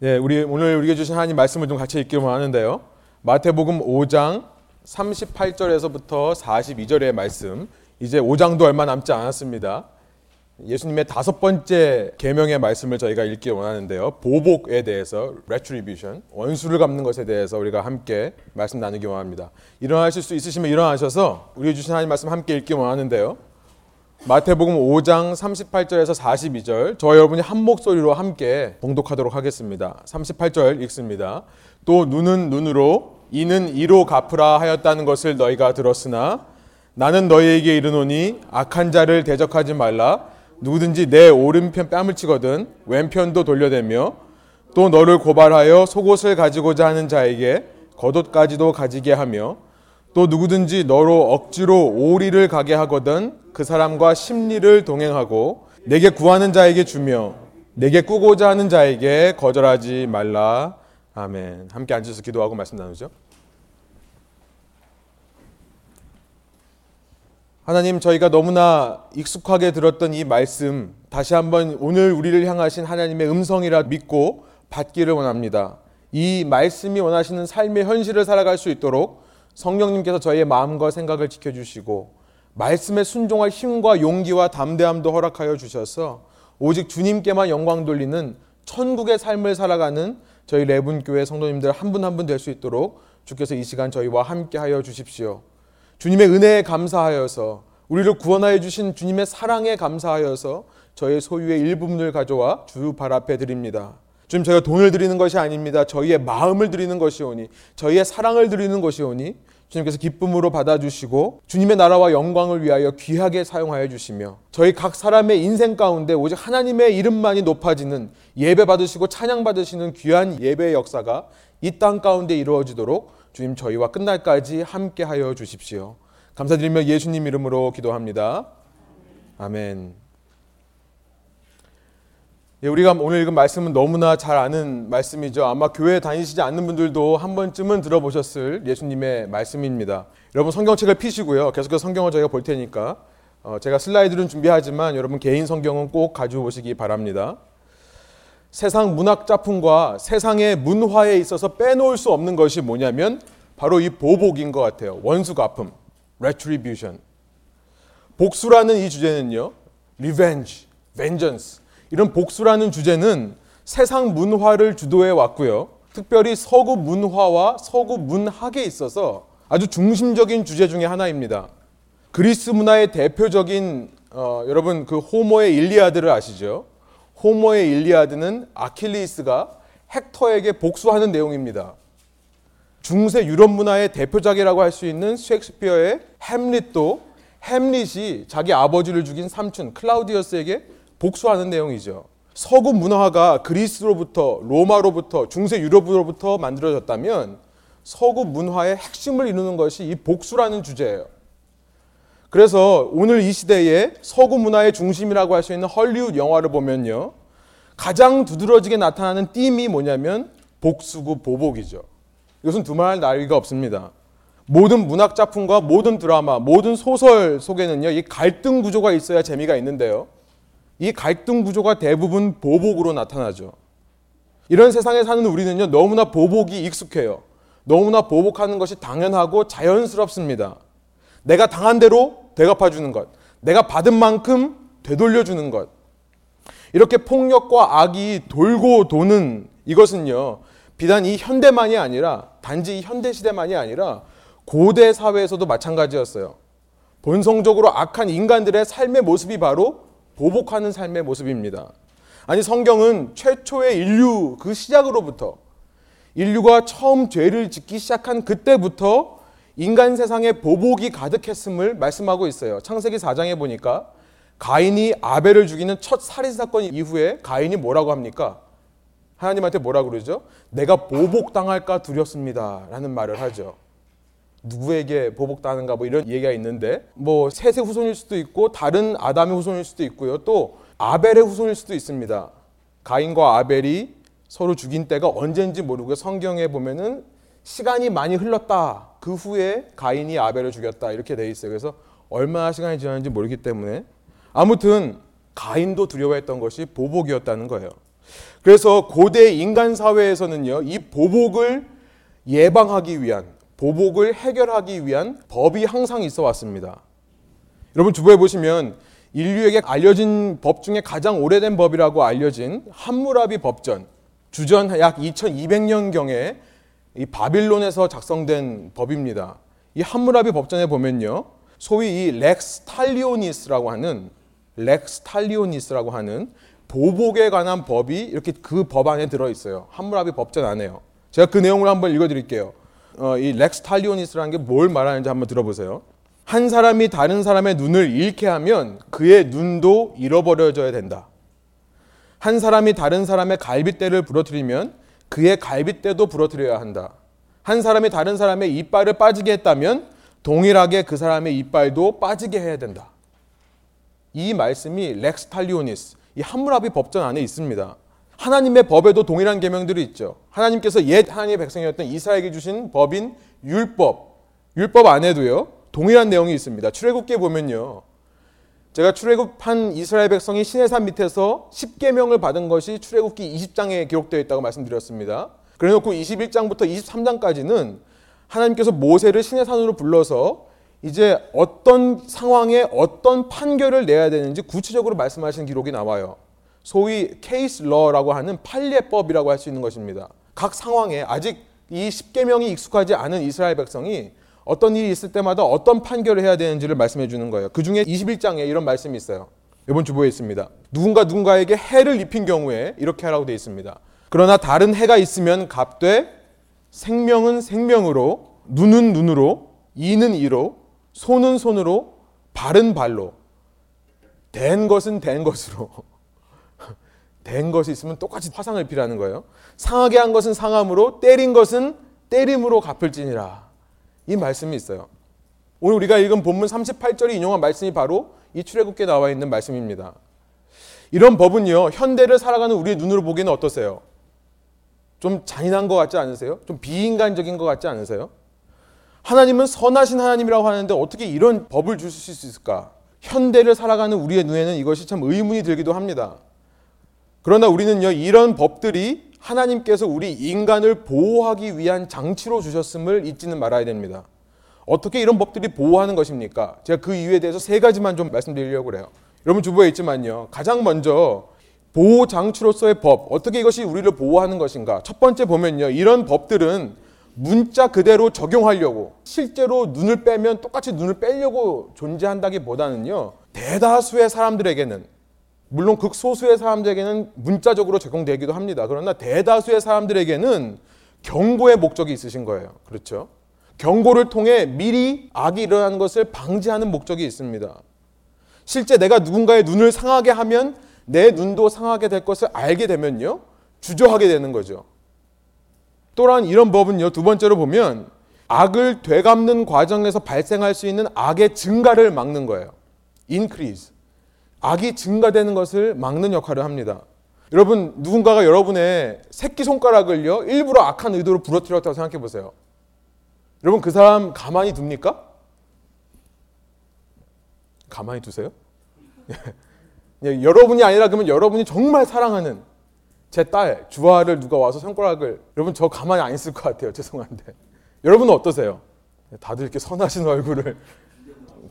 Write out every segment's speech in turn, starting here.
네, 우리 오늘 우리에게 주신 하나님 말씀을 좀 같이 읽기로 하는데요. 마태복음 5장 38절에서부터 42절의 말씀. 이제 5장도 얼마 남지 않았습니다. 예수님의 다섯 번째 계명의 말씀을 저희가 읽기 원하는데요. 보복에 대해서 retribution, 원수를 갚는 것에 대해서 우리가 함께 말씀 나누기 원합니다. 일어나실 수 있으시면 일어나셔서 우리 주신 하나님 말씀 함께 읽기 원하는데요. 마태복음 5장 38절에서 42절 저 여러분이 한 목소리로 함께 봉독하도록 하겠습니다. 38절 읽습니다. 또 눈은 눈으로 이는 이로 갚으라 하였다는 것을 너희가 들었으나 나는 너희에게 이르노니 악한 자를 대적하지 말라 누구든지 내 오른편 뺨을 치거든 왼편도 돌려대며 또 너를 고발하여 속옷을 가지고자 하는 자에게 겉옷까지도 가지게 하며 또 누구든지 너로 억지로 오리를 가게 하거든 그 사람과 심리를 동행하고 내게 구하는 자에게 주며 내게 꾸고자 하는 자에게 거절하지 말라. 아멘. 함께 앉아서 기도하고 말씀 나누죠. 하나님 저희가 너무나 익숙하게 들었던 이 말씀 다시 한번 오늘 우리를 향하신 하나님의 음성이라 믿고 받기를 원합니다. 이 말씀이 원하시는 삶의 현실을 살아갈 수 있도록 성령님께서 저희의 마음과 생각을 지켜주시고 말씀에 순종할 힘과 용기와 담대함도 허락하여 주셔서 오직 주님께만 영광 돌리는 천국의 삶을 살아가는 저희 레분교회 성도님들 한 분 한 분 될 수 있도록 주께서 이 시간 저희와 함께 하여 주십시오. 주님의 은혜에 감사하여서 우리를 구원하여 주신 주님의 사랑에 감사하여서 저의 소유의 일부분을 가져와 주 발 앞에 드립니다. 주님 저희가 돈을 드리는 것이 아닙니다. 저희의 마음을 드리는 것이오니 저희의 사랑을 드리는 것이오니 주님께서 기쁨으로 받아주시고 주님의 나라와 영광을 위하여 귀하게 사용하여 주시며 저희 각 사람의 인생 가운데 오직 하나님의 이름만이 높아지는 예배 받으시고 찬양 받으시는 귀한 예배의 역사가 이 땅 가운데 이루어지도록 주님 저희와 끝날까지 함께 하여 주십시오. 감사드리며 예수님 이름으로 기도합니다. 아멘. 예, 우리가 오늘 읽은 말씀은 너무나 잘 아는 말씀이죠. 아마 교회 다니시지 않는 분들도 한 번쯤은 들어보셨을 예수님의 말씀입니다. 여러분 성경책을 피시고요. 계속해서 성경을 저희가 볼 테니까 어, 제가 슬라이드는 준비하지만 여러분 개인 성경은 꼭 가지고 오시기 바랍니다. 세상 문학 작품과 세상의 문화에 있어서 빼놓을 수 없는 것이 뭐냐면 바로 이 보복인 것 같아요. 원수 갚음, retribution. 복수라는 이 주제는요, revenge, vengeance. 이런 복수라는 주제는 세상 문화를 주도해 왔고요. 특별히 서구 문화와 서구 문학에 있어서 아주 중심적인 주제 중의 하나입니다. 그리스 문화의 대표적인 어, 여러분 그 호모의 일리아드를 아시죠? 호모의 일리아드는 아킬리스가 헥터에게 복수하는 내용입니다. 중세 유럽 문화의 대표작이라고 할 수 있는 셰익스피어의 햄릿도 햄릿이 자기 아버지를 죽인 삼촌 클라우디어스에게 복수하는 내용이죠. 서구 문화가 그리스로부터 로마로부터 중세 유럽으로부터 만들어졌다면 서구 문화의 핵심을 이루는 것이 이 복수라는 주제예요. 그래서 오늘 이 시대에 서구 문화의 중심이라고 할 수 있는 헐리우드 영화를 보면요. 가장 두드러지게 나타나는 띠이 뭐냐면 복수고 보복이죠. 이것은 두말 나위가 없습니다. 모든 문학 작품과 모든 드라마, 모든 소설 속에는요, 이 갈등 구조가 있어야 재미가 있는데요. 이 갈등 구조가 대부분 보복으로 나타나죠. 이런 세상에 사는 우리는요, 너무나 보복이 익숙해요. 너무나 보복하는 것이 당연하고 자연스럽습니다. 내가 당한 대로 대갚아주는 것, 내가 받은 만큼 되돌려주는 것. 이렇게 폭력과 악이 돌고 도는 이것은요, 비단 이 현대만이 아니라, 단지 이 현대 시대만이 아니라, 고대 사회에서도 마찬가지였어요. 본성적으로 악한 인간들의 삶의 모습이 바로 보복하는 삶의 모습입니다. 아니 성경은 최초의 인류 그 시작으로부터 인류가 처음 죄를 짓기 시작한 그때부터 인간 세상에 보복이 가득했음을 말씀하고 있어요. 창세기 4장에 보니까 가인이 아벨을 죽이는 첫 살인 사건 이후에 가인이 뭐라고 합니까? 하나님한테 뭐라 그러죠? 내가 보복당할까 두렵습니다라는 말을 하죠. 누구에게 보복당하는가 뭐 이런 얘기가 있는데 뭐 셋의 후손일 수도 있고 다른 아담의 후손일 수도 있고요. 또 아벨의 후손일 수도 있습니다. 가인과 아벨이 서로 죽인 때가 언제인지 모르고 성경에 보면은 시간이 많이 흘렀다. 그 후에 가인이 아벨을 죽였다. 이렇게 돼 있어요. 그래서 얼마나 시간이 지났는지 모르기 때문에 아무튼 가인도 두려워했던 것이 보복이었다는 거예요. 그래서 고대 인간 사회에서는요, 이 보복을 예방하기 위한, 보복을 해결하기 위한 법이 항상 있어 왔습니다. 여러분 주부에 보시면 인류에게 알려진 법 중에 가장 오래된 법이라고 알려진 함무라비 법전, 주전 약 2200년경에 이 바빌론에서 작성된 법입니다. 이 함무라비 법전에 보면요. 소위 이 lex talionis라고 하는 lex talionis라고 하는 보복에 관한 법이 이렇게 그 법 안에 들어 있어요. 함무라비 법전 안에요. 제가 그 내용을 한번 읽어 드릴게요. 어, 이 lex talionis라는 게 뭘 말하는지 한번 들어보세요. 한 사람이 다른 사람의 눈을 잃게 하면 그의 눈도 잃어버려져야 된다. 한 사람이 다른 사람의 갈빗대를 부러뜨리면 그의 갈빗대도 부러뜨려야 한다. 한 사람이 다른 사람의 이빨을 빠지게 했다면 동일하게 그 사람의 이빨도 빠지게 해야 된다. 이 말씀이 렉스탈리오니스, 이 함무라비 법전 안에 있습니다. 하나님의 법에도 동일한 계명들이 있죠. 하나님께서 옛 하나님의 백성이었던 이스라엘에게 주신 법인 율법, 율법 안에도요. 동일한 내용이 있습니다. 출애굽기에 보면요. 제가 출애굽한 이스라엘 백성이 시내산 밑에서 10계명을 받은 것이 출애굽기 20장에 기록되어 있다고 말씀드렸습니다. 그래 놓고 21장부터 23장까지는 하나님께서 모세를 시내산으로 불러서 이제 어떤 상황에 어떤 판결을 내야 되는지 구체적으로 말씀하시는 기록이 나와요. 소위 케이스 러라고 하는 판례법이라고 할 수 있는 것입니다. 각 상황에 아직 이 10계명이 익숙하지 않은 이스라엘 백성이 어떤 일이 있을 때마다 어떤 판결을 해야 되는지를 말씀해 주는 거예요. 그 중에 21장에 이런 말씀이 있어요. 이번 주보에 있습니다. 누군가 누군가에게 해를 입힌 경우에 이렇게 하라고 되어 있습니다. 그러나 다른 해가 있으면 값되 생명은 생명으로 눈은 눈으로 이는 이로 손은 손으로 발은 발로 된 것은 된 것으로 된 것이 있으면 똑같이 화상을 피라는 거예요. 상하게 한 것은 상함으로 때린 것은 때림으로 갚을지니라. 이 말씀이 있어요. 오늘 우리가 읽은 본문 38절에 인용한 말씀이 바로 이 출애굽기에 나와 있는 말씀입니다. 이런 법은요, 현대를 살아가는 우리의 눈으로 보기에는 어떠세요? 좀 잔인한 것 같지 않으세요? 좀 비인간적인 것 같지 않으세요? 하나님은 선하신 하나님이라고 하는데 어떻게 이런 법을 주실 수 있을까? 현대를 살아가는 우리의 눈에는 이것이 참 의문이 들기도 합니다. 그러나 우리는요, 이런 법들이 하나님께서 우리 인간을 보호하기 위한 장치로 주셨음을 잊지는 말아야 됩니다. 어떻게 이런 법들이 보호하는 것입니까? 제가 그 이유에 대해서 세 가지만 좀 말씀드리려고 그래요. 여러분 주부에 있지만요. 가장 먼저 보호 장치로서의 법, 어떻게 이것이 우리를 보호하는 것인가? 첫 번째 보면요. 이런 법들은 문자 그대로 적용하려고 실제로 눈을 빼면 똑같이 눈을 빼려고 존재한다기보다는요. 대다수의 사람들에게는 물론 극소수의 사람들에게는 문자적으로 적용되기도 합니다. 그러나 대다수의 사람들에게는 경고의 목적이 있으신 거예요. 그렇죠? 경고를 통해 미리 악이 일어나는 것을 방지하는 목적이 있습니다. 실제 내가 누군가의 눈을 상하게 하면 내 눈도 상하게 될 것을 알게 되면요. 주저하게 되는 거죠. 또한 이런 법은요. 두 번째로 보면 악을 되갚는 과정에서 발생할 수 있는 악의 증가를 막는 거예요. increase. 악이 증가되는 것을 막는 역할을 합니다. 여러분 누군가가 여러분의 새끼 손가락을요 일부러 악한 의도로 부러뜨렸다고 생각해 보세요. 여러분 그 사람 가만히 둡니까? 가만히 두세요? 예, 여러분이 아니라 그러면 여러분이 정말 사랑하는 제 딸 주아를 누가 와서 손가락을 여러분 저 가만히 안 있을 것 같아요. 죄송한데 여러분은 어떠세요? 다들 이렇게 선하신 얼굴을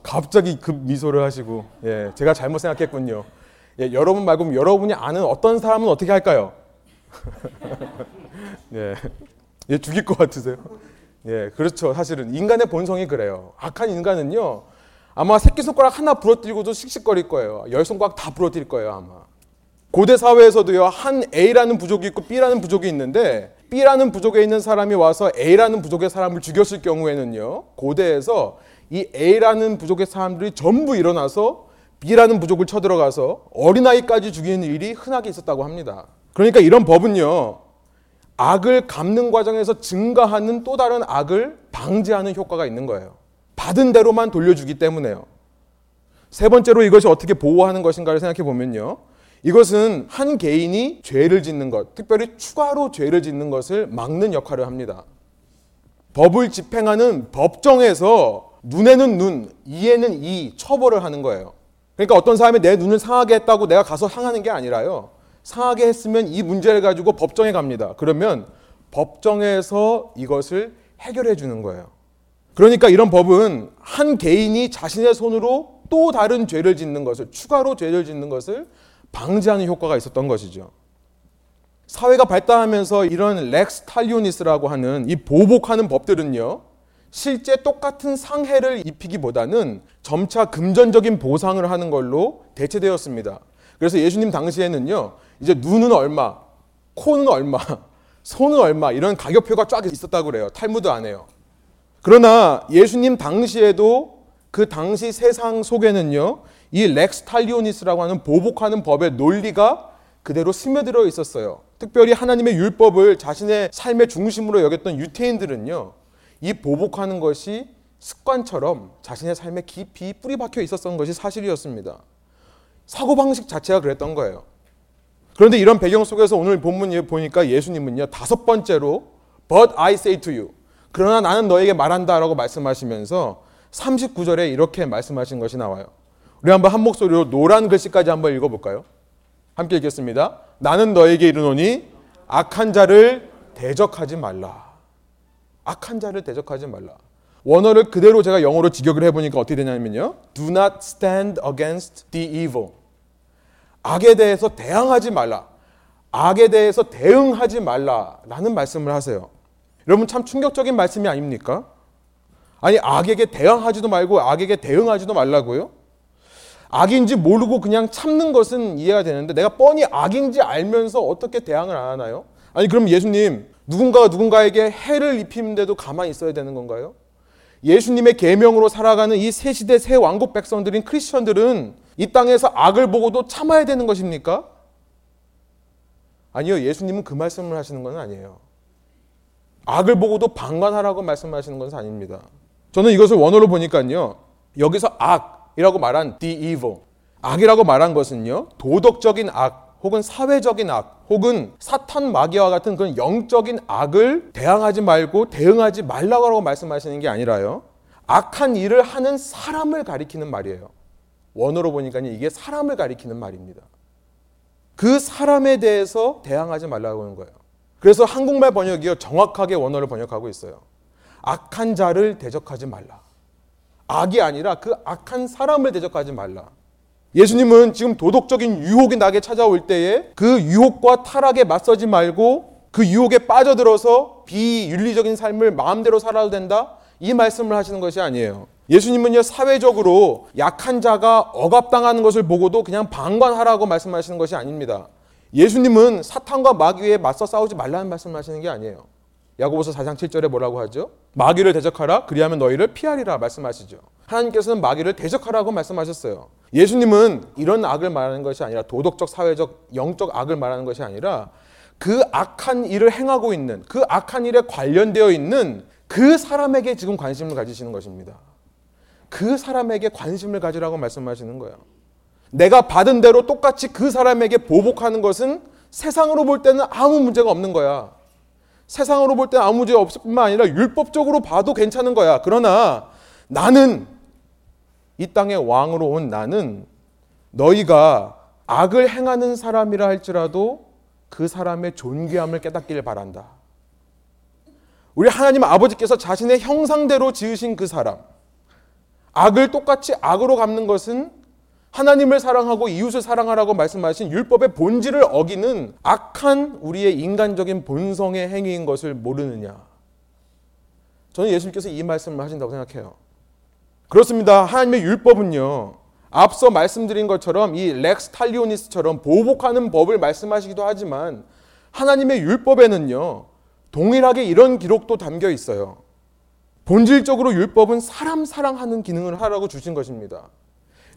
갑자기 급 미소를 하시고 예, 제가 잘못 생각했군요. 예, 여러분 말고 여러분이 아는 어떤 사람은 어떻게 할까요? 예, 예, 죽일 것 같으세요? 예, 그렇죠. 사실은 인간의 본성이 그래요. 악한 인간은요, 아마 새끼손가락 하나 부러뜨리고도 씩씩거릴 거예요. 열 손가락 다 부러뜨릴 거예요, 아마. 고대 사회에서도요, 한 A라는 부족이 있고 B라는 부족이 있는데, B라는 부족에 있는 사람이 와서 A라는 부족의 사람을 죽였을 경우에는요, 고대에서 이 A라는 부족의 사람들이 전부 일어나서 B라는 부족을 쳐들어가서 어린아이까지 죽이는 일이 흔하게 있었다고 합니다. 그러니까 이런 법은요, 악을 갚는 과정에서 증가하는 또 다른 악을 방지하는 효과가 있는 거예요. 받은 대로만 돌려주기 때문에요. 세 번째로 이것이 어떻게 보호하는 것인가를 생각해 보면요. 이것은 한 개인이 죄를 짓는 것, 특별히 추가로 죄를 짓는 것을 막는 역할을 합니다. 법을 집행하는 법정에서 눈에는 눈, 이에는 이 처벌을 하는 거예요. 그러니까 어떤 사람이 내 눈을 상하게 했다고 내가 가서 상하는 게 아니라요. 상하게 했으면 이 문제를 가지고 법정에 갑니다. 그러면 법정에서 이것을 해결해 주는 거예요. 그러니까 이런 법은 한 개인이 자신의 손으로 또 다른 죄를 짓는 것을 추가로 죄를 짓는 것을 방지하는 효과가 있었던 것이죠. 사회가 발달하면서 이런 lex talionis라고 하는 이 보복하는 법들은요. 실제 똑같은 상해를 입히기보다는 점차 금전적인 보상을 하는 걸로 대체되었습니다. 그래서 예수님 당시에는요. 이제 눈은 얼마, 코는 얼마, 손은 얼마 이런 가격표가 쫙 있었다고 그래요. 탈무드 안에요. 그러나 예수님 당시에도 그 당시 세상 속에는요. 이 lex talionis라고 하는 보복하는 법의 논리가 그대로 스며들어 있었어요. 특별히 하나님의 율법을 자신의 삶의 중심으로 여겼던 유태인들은요. 이 보복하는 것이 습관처럼 자신의 삶에 깊이 뿌리 박혀 있었던 것이 사실이었습니다. 사고방식 자체가 그랬던 거예요. 그런데 이런 배경 속에서 오늘 본문 보니까 예수님은요, 다섯 번째로, But I say to you. 그러나 나는 너에게 말한다 라고 말씀하시면서 39절에 이렇게 말씀하신 것이 나와요. 우리 한번 한 목소리로 노란 글씨까지 한번 읽어볼까요? 함께 읽겠습니다. 나는 너에게 이르노니 악한 자를 대적하지 말라. 악한 자를 대적하지 말라. 원어를 그대로 제가 영어로 직역을 해보니까 어떻게 되냐면요. Do not stand against the evil. 악에 대해서 대항하지 말라. 악에 대해서 대응하지 말라라는 말씀을 하세요. 여러분 참 충격적인 말씀이 아닙니까? 아니 악에게 대항하지도 말고 악에게 대응하지도 말라고요? 악인지 모르고 그냥 참는 것은 이해가 되는데 내가 뻔히 악인지 알면서 어떻게 대항을 안 하나요? 아니 그럼 예수님 누군가가 누군가에게 해를 입히는데도 가만히 있어야 되는 건가요? 예수님의 계명으로 살아가는 이 새 시대 새 왕국 백성들인 크리스천들은 이 땅에서 악을 보고도 참아야 되는 것입니까? 아니요. 예수님은 그 말씀을 하시는 건 아니에요. 악을 보고도 방관하라고 말씀하시는 것은 아닙니다. 저는 이것을 원어로 보니까요. 여기서 악 이라고 말한 the evil. 악이라고 말한 것은요. 도덕적인 악 혹은 사회적인 악 혹은 사탄 마귀와 같은 그런 영적인 악을 대항하지 말고 대응하지 말라고 말씀하시는 게 아니라요. 악한 일을 하는 사람을 가리키는 말이에요. 원어로 보니까 이게 사람을 가리키는 말입니다. 그 사람에 대해서 대항하지 말라고 하는 거예요. 그래서 한국말 번역이요. 정확하게 원어를 번역하고 있어요. 악한 자를 대적하지 말라. 악이 아니라 그 악한 사람을 대적하지 말라. 예수님은 지금 도덕적인 유혹이 나게 찾아올 때에 그 유혹과 타락에 맞서지 말고 그 유혹에 빠져들어서 비윤리적인 삶을 마음대로 살아도 된다? 이 말씀을 하시는 것이 아니에요. 예수님은요, 사회적으로 약한 자가 억압당하는 것을 보고도 그냥 방관하라고 말씀하시는 것이 아닙니다. 예수님은 사탄과 마귀에 맞서 싸우지 말라는 말씀을 하시는 게 아니에요. 야고보서 4장 7절에 뭐라고 하죠? 마귀를 대적하라 그리하면 너희를 피하리라 말씀하시죠. 하나님께서는 마귀를 대적하라고 말씀하셨어요. 예수님은 이런 악을 말하는 것이 아니라 도덕적, 사회적, 영적 악을 말하는 것이 아니라 그 악한 일을 행하고 있는 그 악한 일에 관련되어 있는 그 사람에게 지금 관심을 가지시는 것입니다. 그 사람에게 관심을 가지라고 말씀하시는 거예요. 내가 받은 대로 똑같이 그 사람에게 보복하는 것은 세상으로 볼 때는 아무 문제가 없는 거야. 세상으로 볼 때 아무 문제 없을 뿐만 아니라 율법적으로 봐도 괜찮은 거야. 그러나 나는 이 땅의 왕으로 온 나는 너희가 악을 행하는 사람이라 할지라도 그 사람의 존귀함을 깨닫기를 바란다. 우리 하나님 아버지께서 자신의 형상대로 지으신 그 사람, 악을 똑같이 악으로 갚는 것은 하나님을 사랑하고 이웃을 사랑하라고 말씀하신 율법의 본질을 어기는 악한 우리의 인간적인 본성의 행위인 것을 모르느냐. 저는 예수님께서 이 말씀을 하신다고 생각해요. 그렇습니다. 하나님의 율법은요. 앞서 말씀드린 것처럼 이 렉스 탈리오니스처럼 보복하는 법을 말씀하시기도 하지만 하나님의 율법에는요. 동일하게 이런 기록도 담겨 있어요. 본질적으로 율법은 사람 사랑하는 기능을 하라고 주신 것입니다.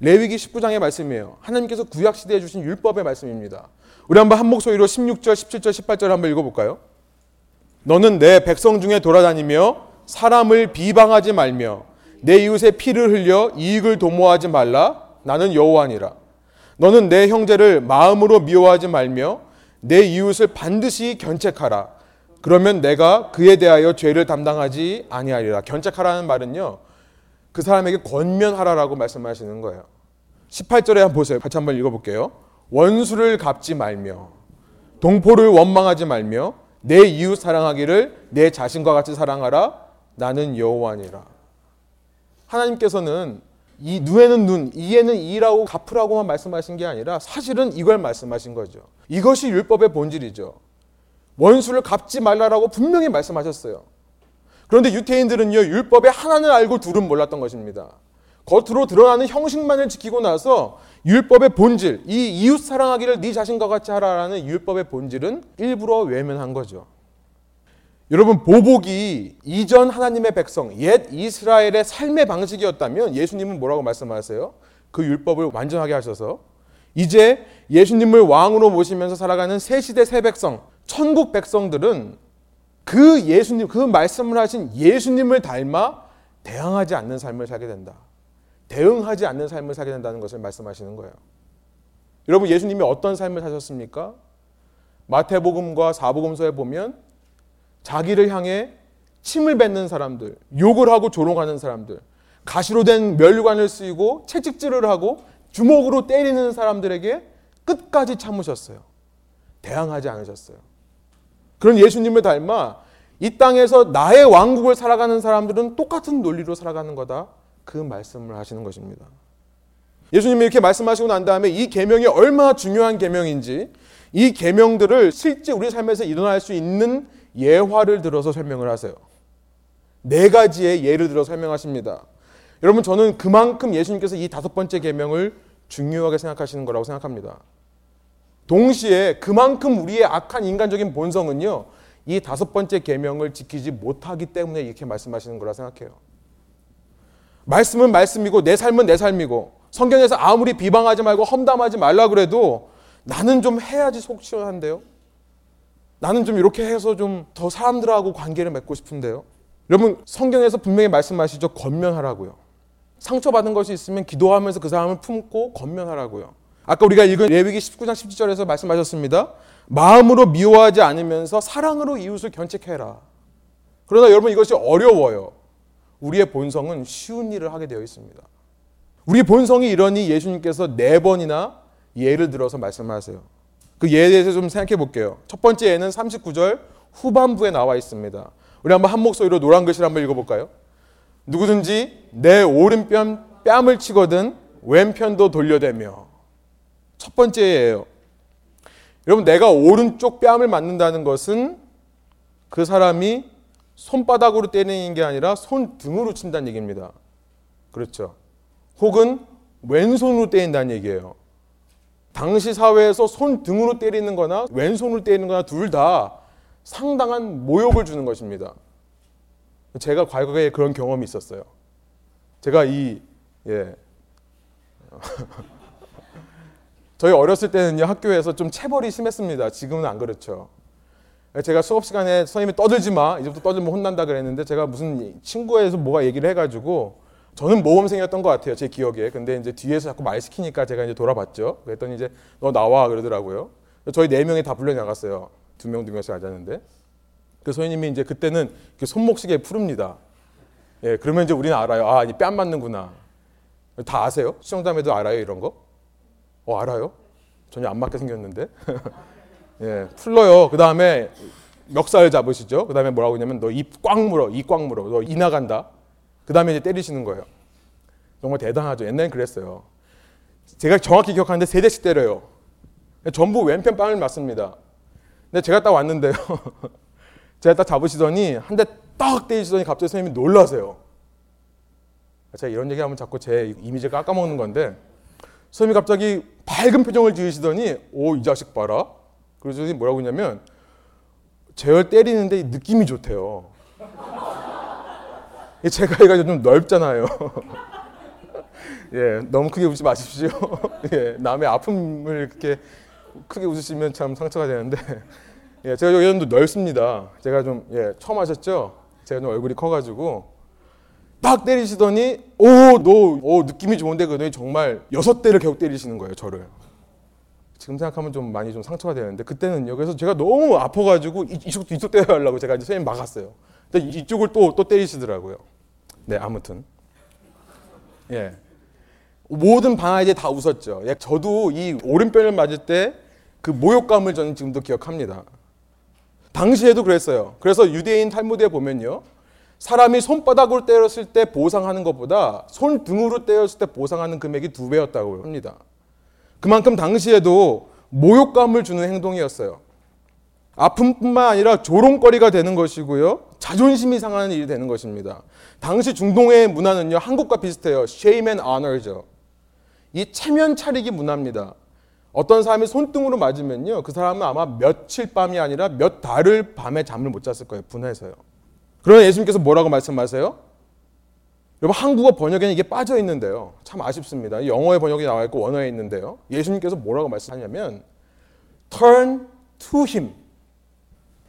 레위기 19장의 말씀이에요. 하나님께서 구약 시대에 주신 율법의 말씀입니다. 우리 한번 한 목소리로 16절, 17절, 18절 한번 읽어 볼까요? 너는 내 백성 중에 돌아다니며 사람을 비방하지 말며 내 이웃의 피를 흘려 이익을 도모하지 말라. 나는 여호와니라. 너는 내 형제를 마음으로 미워하지 말며 내 이웃을 반드시 견책하라. 그러면 내가 그에 대하여 죄를 담당하지 아니하리라. 견책하라는 말은요. 그 사람에게 권면하라라고 말씀하시는 거예요. 18절에 한번 보세요. 같이 한번 읽어볼게요. 원수를 갚지 말며 동포를 원망하지 말며 내 이웃 사랑하기를 내 자신과 같이 사랑하라. 나는 여호와니라. 하나님께서는 이 눈에는 눈, 이에는 이라고 갚으라고만 말씀하신 게 아니라 사실은 이걸 말씀하신 거죠. 이것이 율법의 본질이죠. 원수를 갚지 말라라고 분명히 말씀하셨어요. 그런데 유태인들은요, 율법의 하나는 알고 둘은 몰랐던 것입니다. 겉으로 드러나는 형식만을 지키고 나서 율법의 본질, 이 이웃 사랑하기를 네 자신과 같이 하라라는 율법의 본질은 일부러 외면한 거죠. 여러분 보복이 이전 하나님의 백성, 옛 이스라엘의 삶의 방식이었다면 예수님은 뭐라고 말씀하세요? 그 율법을 완전하게 하셔서 이제 예수님을 왕으로 모시면서 살아가는 새 시대 새 백성, 천국 백성들은 그 예수님, 그 말씀을 하신 예수님을 닮아 대항하지 않는 삶을 살게 된다. 대응하지 않는 삶을 살게 된다는 것을 말씀하시는 거예요. 여러분 예수님이 어떤 삶을 사셨습니까? 마태복음과 사복음서에 보면 자기를 향해 침을 뱉는 사람들, 욕을 하고 조롱하는 사람들, 가시로 된 멸관을 쓰이고 채찍질을 하고 주먹으로 때리는 사람들에게 끝까지 참으셨어요. 대항하지 않으셨어요. 그런 예수님을 닮아 이 땅에서 나의 왕국을 살아가는 사람들은 똑같은 논리로 살아가는 거다. 그 말씀을 하시는 것입니다. 예수님이 이렇게 말씀하시고 난 다음에 이 계명이 얼마나 중요한 계명인지 이 계명들을 실제 우리 삶에서 일어날 수 있는 예화를 들어서 설명을 하세요. 네 가지의 예를 들어 설명하십니다. 여러분 저는 그만큼 예수님께서 이 다섯 번째 계명을 중요하게 생각하시는 거라고 생각합니다. 동시에 그만큼 우리의 악한 인간적인 본성은요. 이 다섯 번째 계명을 지키지 못하기 때문에 이렇게 말씀하시는 거라 생각해요. 말씀은 말씀이고 내 삶은 내 삶이고 성경에서 아무리 비방하지 말고 험담하지 말라 그래도 나는 좀 해야지 속 시원한데요. 나는 좀 이렇게 해서 좀 더 사람들하고 관계를 맺고 싶은데요. 여러분 성경에서 분명히 말씀하시죠. 권면하라고요. 상처받은 것이 있으면 기도하면서 그 사람을 품고 권면하라고요. 아까 우리가 읽은 레위기 19장 17절에서 말씀하셨습니다. 마음으로 미워하지 않으면서 사랑으로 이웃을 견책해라. 그러나 여러분 이것이 어려워요. 우리의 본성은 쉬운 일을 하게 되어 있습니다. 우리 본성이 이러니 예수님께서 네 번이나 예를 들어서 말씀하세요. 그 예에 대해서 좀 생각해 볼게요. 첫 번째 예는 39절 후반부에 나와 있습니다. 우리 한번 한 목소리로 노란 글씨를 한번 읽어 볼까요? 누구든지 내 오른편 뺨을 치거든 왼편도 돌려대며 첫 번째예요. 여러분 내가 오른쪽 뺨을 맞는다는 것은 그 사람이 손바닥으로 때리는 게 아니라 손등으로 친다는 얘기입니다. 그렇죠. 혹은 왼손으로 때린다는 얘기예요. 당시 사회에서 손등으로 때리는 거나 왼손으로 때리는 거나 둘 다 상당한 모욕을 주는 것입니다. 제가 과거에 그런 경험이 있었어요. 제가 이, 예. 저희 어렸을 때는요, 학교에서 좀 체벌이 심했습니다. 지금은 안 그렇죠. 제가 수업 시간에 선생님이 떠들지 마. 이제부터 떠들면 혼난다 그랬는데 제가 무슨 친구에서 뭐가 얘기를 해가지고 저는 모범생이었던 것 같아요. 제 기억에. 근데 이제 뒤에서 자꾸 말 시키니까 제가 이제 돌아봤죠. 그랬더니 이제 너 나와 그러더라고요. 저희 네 명이 다 불려 나갔어요. 두 명, 두 명씩 앉았는데. 그 선생님이 이제 그때는 손목시계 푸릅니다. 예, 그러면 이제 우리는 알아요. 아, 이 뺨 맞는구나. 다 아세요? 수영담에도 알아요, 이런 거? 어, 알아요? 전혀 안 맞게 생겼는데. 예, 풀러요. 그 다음에 멱살 잡으시죠. 그 다음에 뭐라고 하냐면 너 입 꽉 물어, 이꽉 물어. 너 이 나간다. 그 다음에 이제 때리시는 거예요. 정말 대단하죠. 옛날엔 그랬어요. 제가 정확히 기억하는데 세 대씩 때려요. 전부 왼편 빵을 맞습니다. 근데 제가 딱 왔는데요. 제가 딱 잡으시더니 한 대 딱 때리시더니 갑자기 선생님이 놀라세요. 제가 이런 얘기하면 자꾸 제 이미지를 깎아먹는 건데 선생님이 갑자기 밝은 표정을 지으시더니 오 이 자식 봐라. 그래서 뭐라고 했냐면 제열 때리는데 느낌이 좋대요. 제가 얘가 좀 넓잖아요. 예, 너무 크게 웃지 마십시오. 예, 남의 아픔을 이렇게 크게 웃으시면 참 상처가 되는데, 예, 제가 여기는 넓습니다. 제가 좀, 예, 처음 하셨죠? 제가 좀 얼굴이 커가지고, 딱 때리시더니, 오, 너, 오, 느낌이 좋은데, 그러더니 정말 여섯 대를 계속 때리시는 거예요, 저를. 지금 생각하면 좀 많이 좀 상처가 되는데, 그때는 여기서 제가 너무 아파가지고, 이쪽도 이쪽 때려하려고 제가 이제 선생님 막았어요. 근데 이쪽을 또, 또 때리시더라고요. 네, 아무튼. 예. 모든 반아이들이 다 웃었죠. 예, 저도 이 오른편을 맞을 때 그 모욕감을 저는 지금도 기억합니다. 당시에도 그랬어요. 그래서 유대인 탈무드에 보면요. 사람이 손바닥으로 때렸을 때 보상하는 것보다 손등으로 때렸을 때 보상하는 금액이 두 배였다고 합니다. 그만큼 당시에도 모욕감을 주는 행동이었어요. 아픔뿐만 아니라 조롱거리가 되는 것이고요. 자존심이 상하는 일이 되는 것입니다. 당시 중동의 문화는요. 한국과 비슷해요. shame and honor죠. 이 체면 차리기 문화입니다. 어떤 사람이 손등으로 맞으면요. 그 사람은 아마 며칠 밤이 아니라 몇 달을 밤에 잠을 못 잤을 거예요. 분해서요. 그러나 예수님께서 뭐라고 말씀하세요? 여러분 한국어 번역에는 이게 빠져 있는데요. 참 아쉽습니다. 영어의 번역이 나와 있고 원어에 있는데요. 예수님께서 뭐라고 말씀하냐면 turn to him.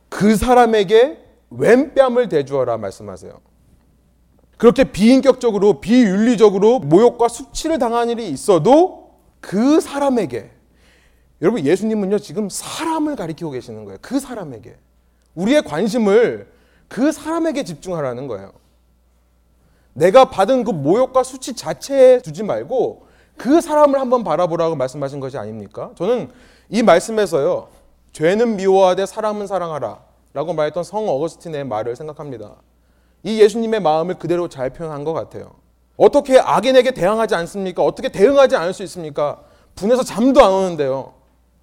그 사람에게 왼뺨을 대주어라 말씀하세요. 그렇게 비인격적으로 비윤리적으로 모욕과 수치를 당한 일이 있어도 그 사람에게 여러분 예수님은요 지금 사람을 가리키고 계시는 거예요. 그 사람에게 우리의 관심을 그 사람에게 집중하라는 거예요. 내가 받은 그 모욕과 수치 자체에 두지 말고 그 사람을 한번 바라보라고 말씀하신 것이 아닙니까? 저는 이 말씀에서요. 죄는 미워하되 사람은 사랑하라 라고 말했던 성 어거스틴의 말을 생각합니다. 이 예수님의 마음을 그대로 잘 표현한 것 같아요. 어떻게 악인에게 대항하지 않습니까? 어떻게 대응하지 않을 수 있습니까? 분해서 잠도 안 오는데요.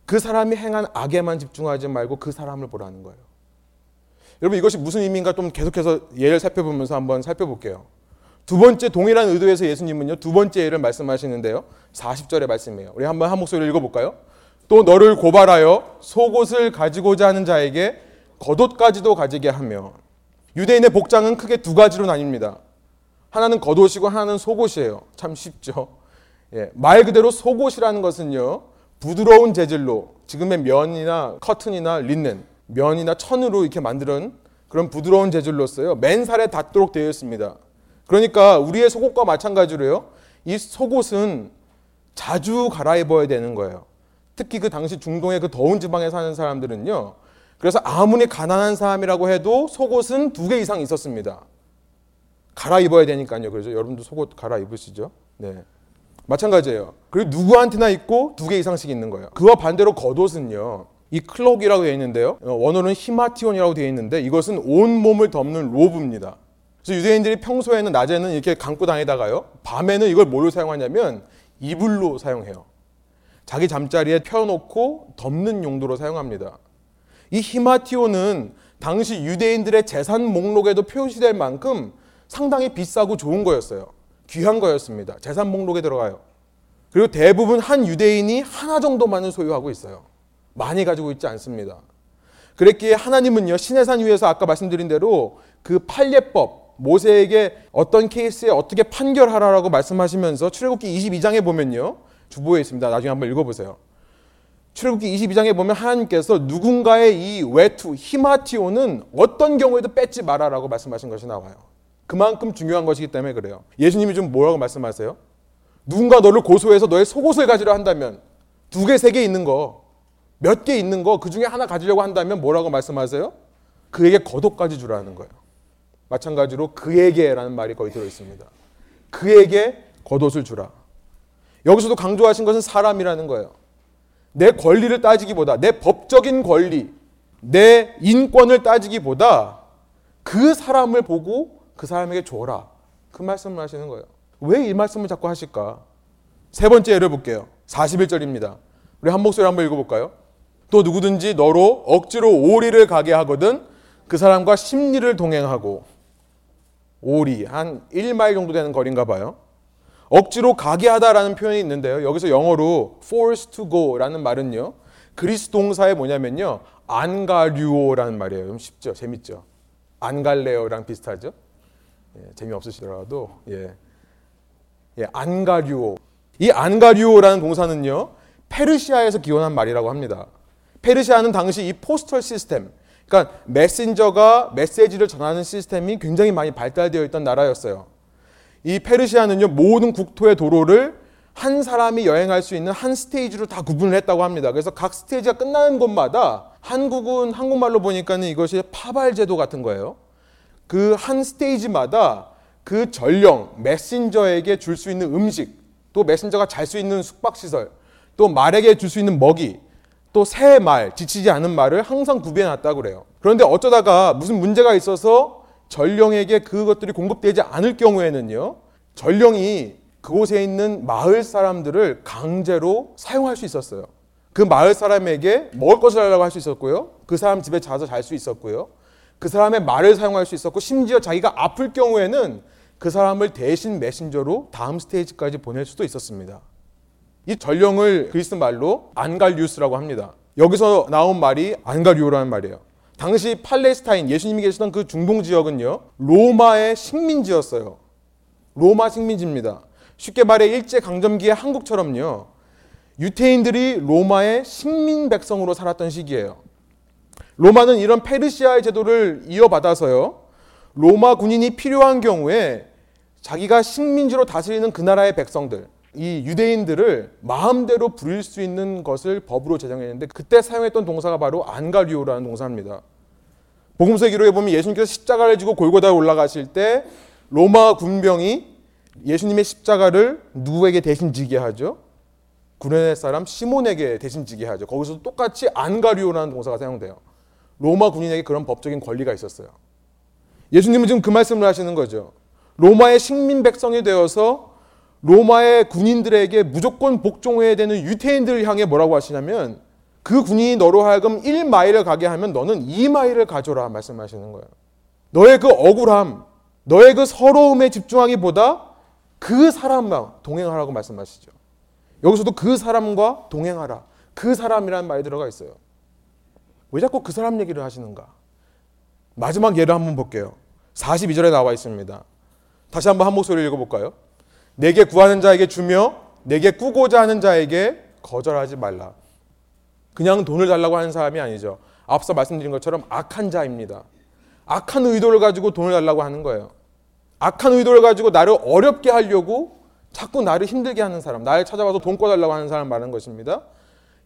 그 사람이 행한 악에만 집중하지 말고 그 사람을 보라는 거예요. 여러분 이것이 무슨 의미인가 좀 계속해서 예를 살펴보면서 한번 살펴볼게요. 두 번째 동일한 의도에서 예수님은요 두 번째 예를 말씀하시는데요. 40절의 말씀이에요. 우리 한번 한 목소리로 읽어볼까요? 또 너를 고발하여 속옷을 가지고자 하는 자에게 겉옷까지도 가지게 하며 유대인의 복장은 크게 두 가지로 나뉩니다. 하나는 겉옷이고 하나는 속옷이에요. 참 쉽죠. 예, 말 그대로 속옷이라는 것은요 부드러운 재질로 지금의 면이나 커튼이나 린넨 면이나 천으로 이렇게 만드는 그런 부드러운 재질로써요. 맨살에 닿도록 되어 있습니다. 그러니까 우리의 속옷과 마찬가지로요. 이 속옷은 자주 갈아입어야 되는 거예요. 특히 그 당시 중동의 그 더운 지방에 사는 사람들은요. 그래서 아무리 가난한 사람이라고 해도 속옷은 두 개 이상 있었습니다. 갈아입어야 되니까요. 그래서 여러분도 속옷 갈아입으시죠? 네. 마찬가지예요. 그리고 누구한테나 있고 두 개 이상씩 있는 거예요. 그와 반대로 겉옷은요. 이 클록이라고 되어 있는데요. 어, 원어는 히마티온이라고 되어 있는데 이것은 온 몸을 덮는 로브입니다. 그래서 유대인들이 평소에는 낮에는 이렇게 감고 다니다가요. 밤에는 이걸 뭘로 사용하냐면 이불로 사용해요. 자기 잠자리에 펴놓고 덮는 용도로 사용합니다. 이 히마티온은 당시 유대인들의 재산 목록에도 표시될 만큼 상당히 비싸고 좋은 거였어요. 귀한 거였습니다. 재산 목록에 들어가요. 그리고 대부분 한 유대인이 하나 정도만을 소유하고 있어요. 많이 가지고 있지 않습니다. 그랬기에 하나님은요, 신해산 위에서 아까 말씀드린 대로 그 판례법, 모세에게 어떤 케이스에 어떻게 판결하라라고 말씀하시면서 출애굽기 22장에 보면요. 주보에 있습니다. 나중에 한번 읽어 보세요. 출애굽기 22장에 보면 하나님께서 누군가의 이 외투, 히마티오는 어떤 경우에도 뺏지 마라라고 말씀하신 것이 나와요. 그만큼 중요한 것이기 때문에 그래요. 예수님이 좀 뭐라고 말씀하세요? 누군가 너를 고소해서 너의 속옷을 가지려 한다면 두 개, 세 개 있는 거, 몇 개 있는 거, 그 중에 하나 가지려고 한다면 뭐라고 말씀하세요? 그에게 겉옷까지 주라는 거예요. 마찬가지로 그에게라는 말이 거기 들어 있습니다. 그에게 겉옷을 주라. 여기서도 강조하신 것은 사람이라는 거예요. 내 권리를 따지기보다 내 법적인 권리, 내 인권을 따지기보다 그 사람을 보고 그 사람에게 줘라. 그 말씀을 하시는 거예요. 왜 이 말씀을 자꾸 하실까? 세 번째 예를 볼게요. 41절입니다. 우리 한 목소리 한번 읽어볼까요? 또 누구든지 너로 억지로 오리를 가게 하거든 그 사람과 심리를 동행하고 오리 한 1마일 정도 되는 거리인가 봐요. 억지로 가게 하다라는 표현이 있는데요. 여기서 영어로 force to go라는 말은요. 그리스 동사에 뭐냐면요. 안 가류오라는 말이에요. 좀 쉽죠? 재밌죠? 안 갈래요랑 비슷하죠? 예, 재미없으시더라도 예. 예, 안가류오. 이 안가류오라는 동사는요. 페르시아에서 기원한 말이라고 합니다. 페르시아는 당시 이 포스털 시스템, 그러니까 메신저가 메시지를 전하는 시스템이 굉장히 많이 발달되어 있던 나라였어요. 이 페르시아는요 모든 국토의 도로를 한 사람이 여행할 수 있는 한 스테이지로 다 구분을 했다고 합니다. 그래서 각 스테이지가 끝나는 곳마다 한국은 한국말로 보니까는 이것이 파발 제도 같은 거예요. 그 한 스테이지마다 그 전령 메신저에게 줄 수 있는 음식, 또 메신저가 잘 수 있는 숙박 시설, 또 말에게 줄 수 있는 먹이, 또또새 말, 지치지 않은 말을 항상 구비해 놨다고 그래요. 그런데 어쩌다가 무슨 문제가 있어서 전령에게 그것들이 공급되지 않을 경우에는요. 전령이 그곳에 있는 마을 사람들을 강제로 사용할 수 있었어요. 그 마을 사람에게 먹을 것을 달라고 할 수 있었고요. 그 사람 집에 자서 잘 수 있었고요. 그 사람의 말을 사용할 수 있었고 심지어 자기가 아플 경우에는 그 사람을 대신 메신저로 다음 스테이지까지 보낼 수도 있었습니다. 이 전령을 그리스 말로 안갈리우스라고 합니다. 여기서 나온 말이 안갈리오라는 말이에요. 당시 팔레스타인 예수님이 계시던 그 중동 지역은요 로마의 식민지였어요. 로마 식민지입니다. 쉽게 말해 일제 강점기의 한국처럼요 유태인들이 로마의 식민 백성으로 살았던 시기예요. 로마는 이런 페르시아의 제도를 이어받아서요 로마 군인이 필요한 경우에 자기가 식민지로 다스리는 그 나라의 백성들, 이 유대인들을 마음대로 부릴 수 있는 것을 법으로 제정했는데 그때 사용했던 동사가 바로 안갈리오라는 동사입니다. 복음서 기록에 보면 예수님께서 십자가를 지고 골고다에 올라가실 때 로마 군병이 예수님의 십자가를 누구에게 대신 지게 하죠? 구레네 사람 시몬에게 대신 지게 하죠. 거기서도 똑같이 안가리오라는 동사가 사용돼요. 로마 군인에게 그런 법적인 권리가 있었어요. 예수님은 지금 그 말씀을 하시는 거죠. 로마의 식민 백성이 되어서 로마의 군인들에게 무조건 복종해야 되는 유태인들을 향해 뭐라고 하시냐면 그 군인이 너로 하여금 1마일을 가게 하면 너는 2마일을 가져라 말씀하시는 거예요. 너의 그 억울함, 너의 그 서러움에 집중하기보다 그 사람과 동행하라고 말씀하시죠. 여기서도 그 사람과 동행하라. 그 사람이라는 말이 들어가 있어요. 왜 자꾸 그 사람 얘기를 하시는가? 마지막 예를 한번 볼게요. 42절에 나와 있습니다. 다시 한번 한 목소리 읽어볼까요? 내게 구하는 자에게 주며 내게 꾸고자 하는 자에게 거절하지 말라. 그냥 돈을 달라고 하는 사람이 아니죠. 앞서 말씀드린 것처럼 악한 자입니다. 악한 의도를 가지고 돈을 달라고 하는 거예요. 악한 의도를 가지고 나를 어렵게 하려고 자꾸 나를 힘들게 하는 사람, 나를 찾아와서 돈 꺼달라고 하는 사람 말하는 것입니다.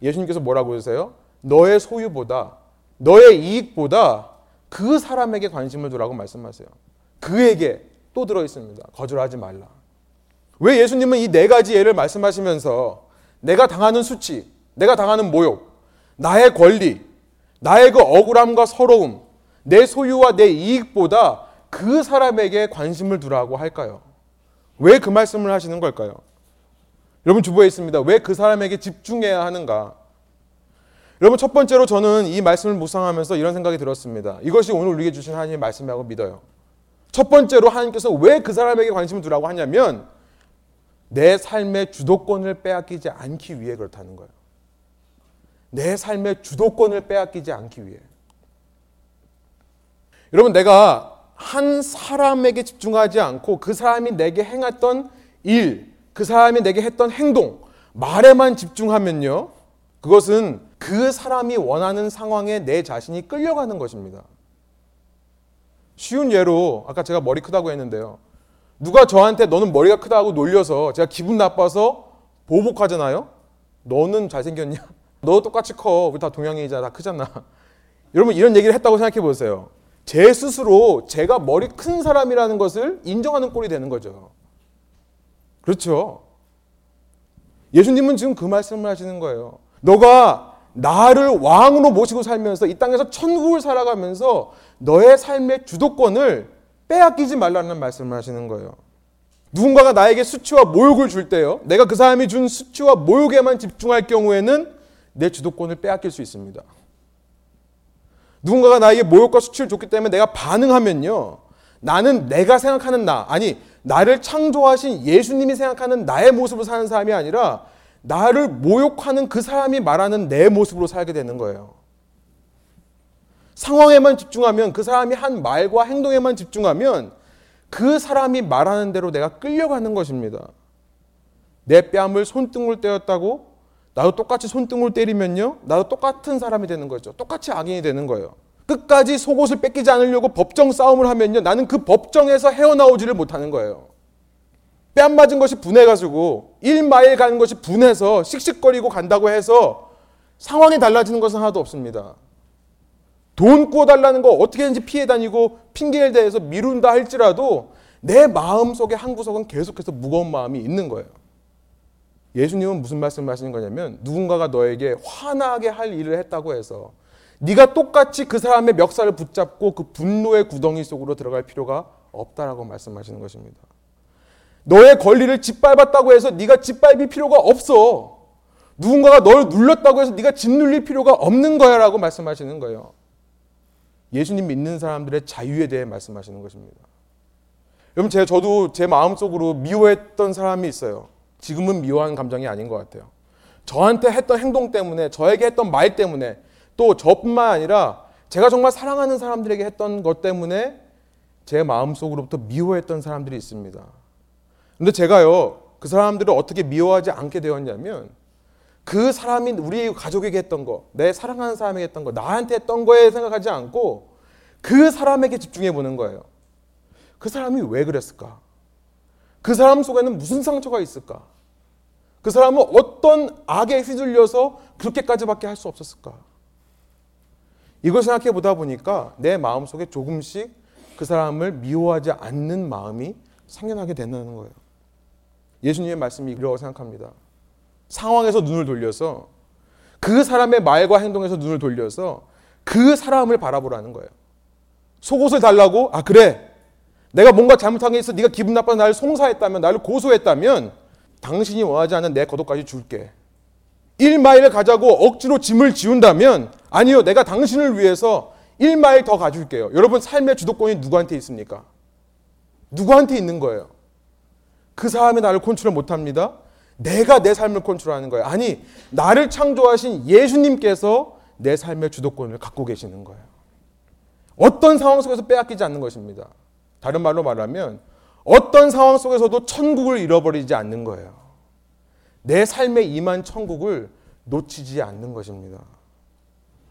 예수님께서 뭐라고 하세요? 너의 소유보다, 너의 이익보다 그 사람에게 관심을 두라고 말씀하세요. 그에게 또 들어 있습니다. 거절하지 말라. 왜 예수님은 이 네 가지 예를 말씀하시면서 내가 당하는 수치, 내가 당하는 모욕, 나의 권리, 나의 그 억울함과 서러움, 내 소유와 내 이익보다 그 사람에게 관심을 두라고 할까요? 왜 그 말씀을 하시는 걸까요? 여러분 주부에 있습니다. 왜 그 사람에게 집중해야 하는가? 여러분 첫 번째로 저는 이 말씀을 묵상하면서 이런 생각이 들었습니다. 이것이 오늘 우리에게 주신 하나님의 말씀이라고 믿어요. 첫 번째로 하나님께서 왜 그 사람에게 관심을 두라고 하냐면 내 삶의 주도권을 빼앗기지 않기 위해 그렇다는 거예요. 내 삶의 주도권을 빼앗기지 않기 위해. 여러분 내가 한 사람에게 집중하지 않고 그 사람이 내게 행했던 일, 그 사람이 내게 했던 행동, 말에만 집중하면요. 그것은 그 사람이 원하는 상황에 내 자신이 끌려가는 것입니다. 쉬운 예로 아까 제가 머리 크다고 했는데요. 누가 저한테 너는 머리가 크다고 놀려서 제가 기분 나빠서 보복하잖아요. 너는 잘생겼냐? 너 똑같이 커. 우리 다 동양인이자 다 크잖아. 여러분 이런 얘기를 했다고 생각해 보세요. 제 스스로 제가 머리 큰 사람이라는 것을 인정하는 꼴이 되는 거죠. 그렇죠. 예수님은 지금 그 말씀을 하시는 거예요. 너가 나를 왕으로 모시고 살면서 이 땅에서 천국을 살아가면서 너의 삶의 주도권을 빼앗기지 말라는 말씀을 하시는 거예요. 누군가가 나에게 수치와 모욕을 줄 때요. 내가 그 사람이 준 수치와 모욕에만 집중할 경우에는 내 주도권을 빼앗길 수 있습니다. 누군가가 나에게 모욕과 수치를 줬기 때문에 내가 반응하면요. 나는 내가 생각하는 나, 아니, 나를 창조하신 예수님이 생각하는 나의 모습을 사는 사람이 아니라 나를 모욕하는 그 사람이 말하는 내 모습으로 살게 되는 거예요. 상황에만 집중하면 그 사람이 한 말과 행동에만 집중하면 그 사람이 말하는 대로 내가 끌려가는 것입니다. 내 뺨을 손등으로 때렸다고 나도 똑같이 손등으로 때리면요. 나도 똑같은 사람이 되는 거죠. 똑같이 악인이 되는 거예요. 끝까지 속옷을 뺏기지 않으려고 법정 싸움을 하면요. 나는 그 법정에서 헤어나오지를 못하는 거예요. 뺨 맞은 것이 분해가지고 1마일 가는 것이 분해서 씩씩거리고 간다고 해서 상황이 달라지는 것은 하나도 없습니다. 돈 구워달라는 거 어떻게든지 피해 다니고 핑계를 대해서 미룬다 할지라도 내 마음 속에 한 구석은 계속해서 무거운 마음이 있는 거예요. 예수님은 무슨 말씀을 하시는 거냐면 누군가가 너에게 화나게 할 일을 했다고 해서 네가 똑같이 그 사람의 멱살을 붙잡고 그 분노의 구덩이 속으로 들어갈 필요가 없다라고 말씀하시는 것입니다. 너의 권리를 짓밟았다고 해서 네가 짓밟을 필요가 없어. 누군가가 널 눌렀다고 해서 네가 짓눌릴 필요가 없는 거야라고 말씀하시는 거예요. 예수님 믿는 사람들의 자유에 대해 말씀하시는 것입니다. 여러분 제 저도 제 마음속으로 미워했던 사람이 있어요. 지금은 미워하는 감정이 아닌 것 같아요. 저한테 했던 행동 때문에 저에게 했던 말 때문에 또 저뿐만 아니라 제가 정말 사랑하는 사람들에게 했던 것 때문에 제 마음속으로부터 미워했던 사람들이 있습니다. 근데 제가요, 그 사람들을 어떻게 미워하지 않게 되었냐면 그 사람이 우리 가족에게 했던 거, 내 사랑하는 사람에게 했던 거, 나한테 했던 거에 생각하지 않고 그 사람에게 집중해 보는 거예요. 그 사람이 왜 그랬을까? 그 사람 속에는 무슨 상처가 있을까? 그 사람은 어떤 악에 휘둘려서 그렇게까지밖에 할 수 없었을까? 이걸 생각해 보다 보니까 내 마음 속에 조금씩 그 사람을 미워하지 않는 마음이 생겨나게 된다는 거예요. 예수님의 말씀이 이라고 생각합니다. 상황에서 눈을 돌려서 그 사람의 말과 행동에서 눈을 돌려서 그 사람을 바라보라는 거예요. 속옷을 달라고? 아 그래. 내가 뭔가 잘못한 게 있어. 네가 기분 나빠서 나를 송사했다면, 나를 고소했다면 당신이 원하지 않는 내 겉옷까지 줄게. 1마일을 가자고 억지로 짐을 지운다면 아니요. 내가 당신을 위해서 1마일 더 가줄게요. 여러분 삶의 주도권이 누구한테 있습니까? 누구한테 있는 거예요? 그 사람이 나를 컨트롤 못합니다. 내가 내 삶을 컨트롤하는 거예요. 아니 나를 창조하신 예수님께서 내 삶의 주도권을 갖고 계시는 거예요. 어떤 상황 속에서 빼앗기지 않는 것입니다. 다른 말로 말하면 어떤 상황 속에서도 천국을 잃어버리지 않는 거예요. 내 삶에 임한 천국을 놓치지 않는 것입니다.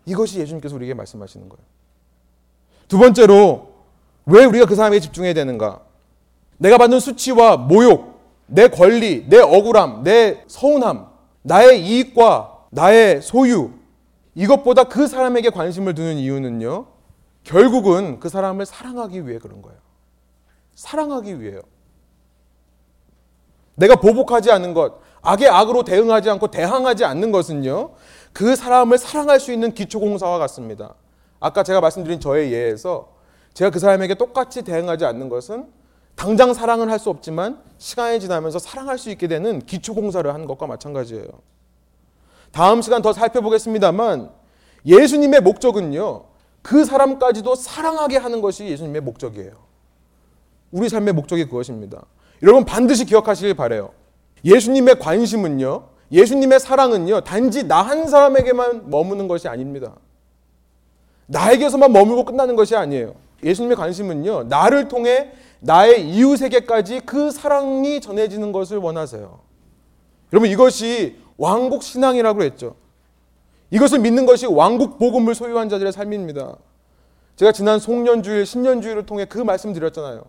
이것이 예수님께서 우리에게 말씀하시는 거예요. 두 번째로 왜 우리가 그 사람에게 집중해야 되는가? 내가 받는 수치와 모욕, 내 권리, 내 억울함, 내 서운함, 나의 이익과 나의 소유, 이것보다 그 사람에게 관심을 두는 이유는요, 결국은 그 사람을 사랑하기 위해 그런 거예요. 사랑하기 위해요. 내가 보복하지 않는 것, 악의 악으로 대응하지 않고 대항하지 않는 것은요, 그 사람을 사랑할 수 있는 기초공사와 같습니다. 아까 제가 말씀드린 저의 예에서 제가 그 사람에게 똑같이 대응하지 않는 것은 당장 사랑을 할 수 없지만 시간이 지나면서 사랑할 수 있게 되는 기초 공사를 하는 것과 마찬가지예요. 다음 시간 더 살펴보겠습니다만 예수님의 목적은요, 그 사람까지도 사랑하게 하는 것이 예수님의 목적이에요. 우리 삶의 목적이 그것입니다. 여러분 반드시 기억하시길 바래요. 예수님의 관심은요, 예수님의 사랑은요, 단지 나 한 사람에게만 머무는 것이 아닙니다. 나에게서만 머물고 끝나는 것이 아니에요. 예수님의 관심은요, 나를 통해 나의 이웃에게까지 그 사랑이 전해지는 것을 원하세요. 여러분 이것이 왕국 신앙이라고 했죠. 이것을 믿는 것이 왕국 복음을 소유한 자들의 삶입니다. 제가 지난 송년주일, 신년주일을 통해 그 말씀 드렸잖아요.